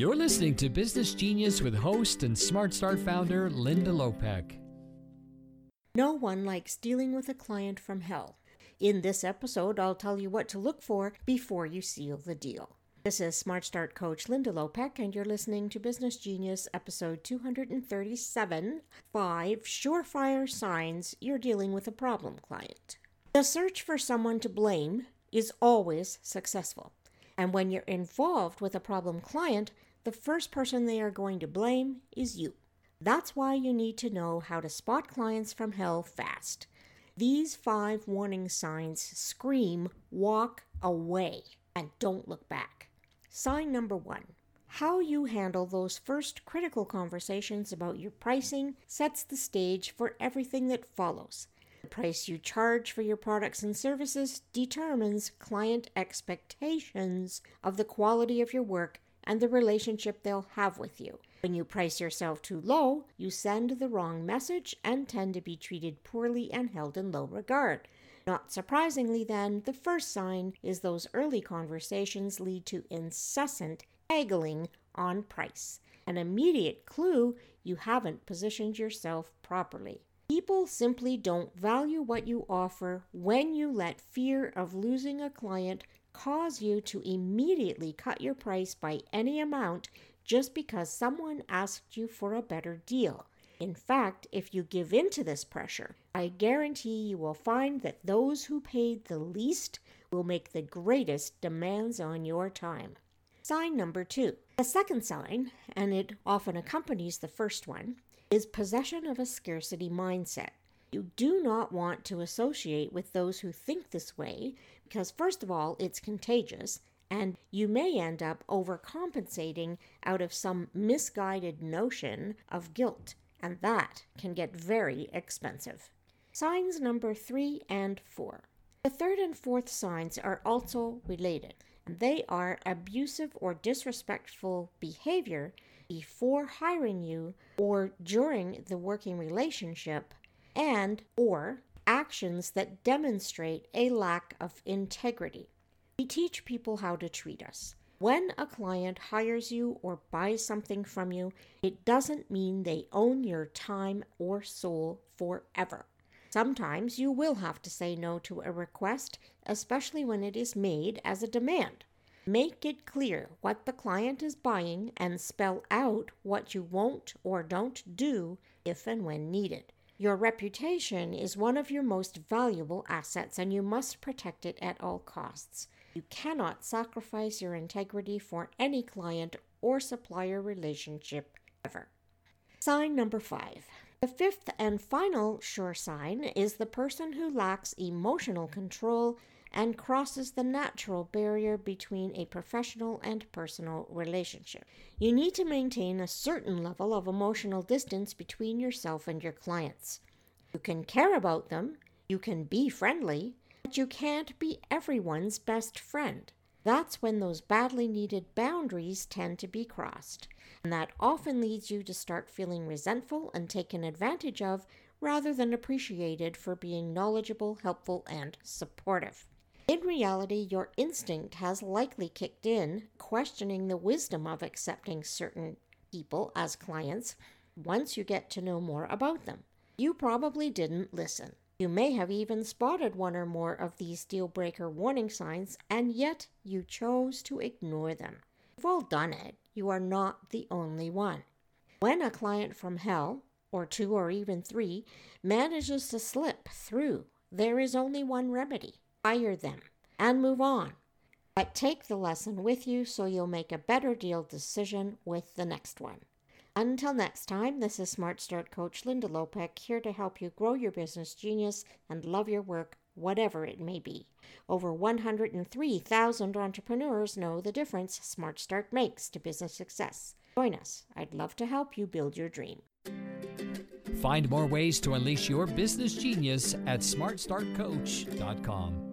You're listening to Business Genius with host and Smart Start founder Linda Lopeke. No one likes dealing with a client from hell. In this episode, I'll tell you what to look for before you seal the deal. This is Smart Start coach Linda Lopeke, and you're listening to Business Genius episode 237 Five Surefire Signs You're Dealing with a Problem Client. The search for someone to blame is always successful. And when you're involved with a problem client, the first person they are going to blame is you. That's why you need to know how to spot clients from hell fast. These five warning signs scream walk away and don't look back. Sign number one how you handle those first critical conversations about your pricing sets the stage for everything that follows. The price you charge for your products and services determines client expectations of the quality of your work and the relationship they'll have with you. When you price yourself too low, you send the wrong message and tend to be treated poorly and held in low regard. Not surprisingly, then, the first sign is those early conversations lead to incessant haggling on price, an immediate clue you haven't positioned yourself properly. People simply don't value what you offer when you let fear of losing a client cause you to immediately cut your price by any amount just because someone asked you for a better deal. In fact, if you give in to this pressure, I guarantee you will find that those who paid the least will make the greatest demands on your time. Sign number two. The second sign, and it often accompanies the first one, is possession of a scarcity mindset. You do not want to associate with those who think this way because, first of all, it's contagious, and you may end up overcompensating out of some misguided notion of guilt, and that can get very expensive. Signs number three and four. The third and fourth signs are also related, and they are abusive or disrespectful behavior before hiring you or during the working relationship and or actions that demonstrate a lack of integrity. We teach people how to treat us. When a client hires you or buys something from you, it doesn't mean they own your time or soul forever. Sometimes you will have to say no to a request, especially when it is made as a demand. Make it clear what the client is buying and spell out what you won't or don't do if and when needed. Your reputation is one of your most valuable assets and you must protect it at all costs. You cannot sacrifice your integrity for any client or supplier relationship ever. Sign number five. The fifth and final sure sign is the person who lacks emotional control and crosses the natural barrier between a professional and personal relationship. You need to maintain a certain level of emotional distance between yourself and your clients. You can care about them, you can be friendly, but you can't be everyone's best friend. That's when those badly needed boundaries tend to be crossed. And that often leads you to start feeling resentful and taken advantage of rather than appreciated for being knowledgeable, helpful, and supportive. In reality, your instinct has likely kicked in, questioning the wisdom of accepting certain people as clients once you get to know more about them. You probably didn't listen. You may have even spotted one or more of these deal breaker warning signs, and yet you chose to ignore them. You've all done it. You are not the only one. When a client from hell, or two or even three, manages to slip through, there is only one remedy fire them, and move on. But take the lesson with you so you'll make a better deal decision with the next one. Until next time, this is Smart Start Coach Linda Lopeke here to help you grow your business genius and love your work, whatever it may be. Over 103,000 entrepreneurs know the difference Smart Start makes to business success. Join us. I'd love to help you build your dream. Find more ways to unleash your business genius at smartstartcoach.com.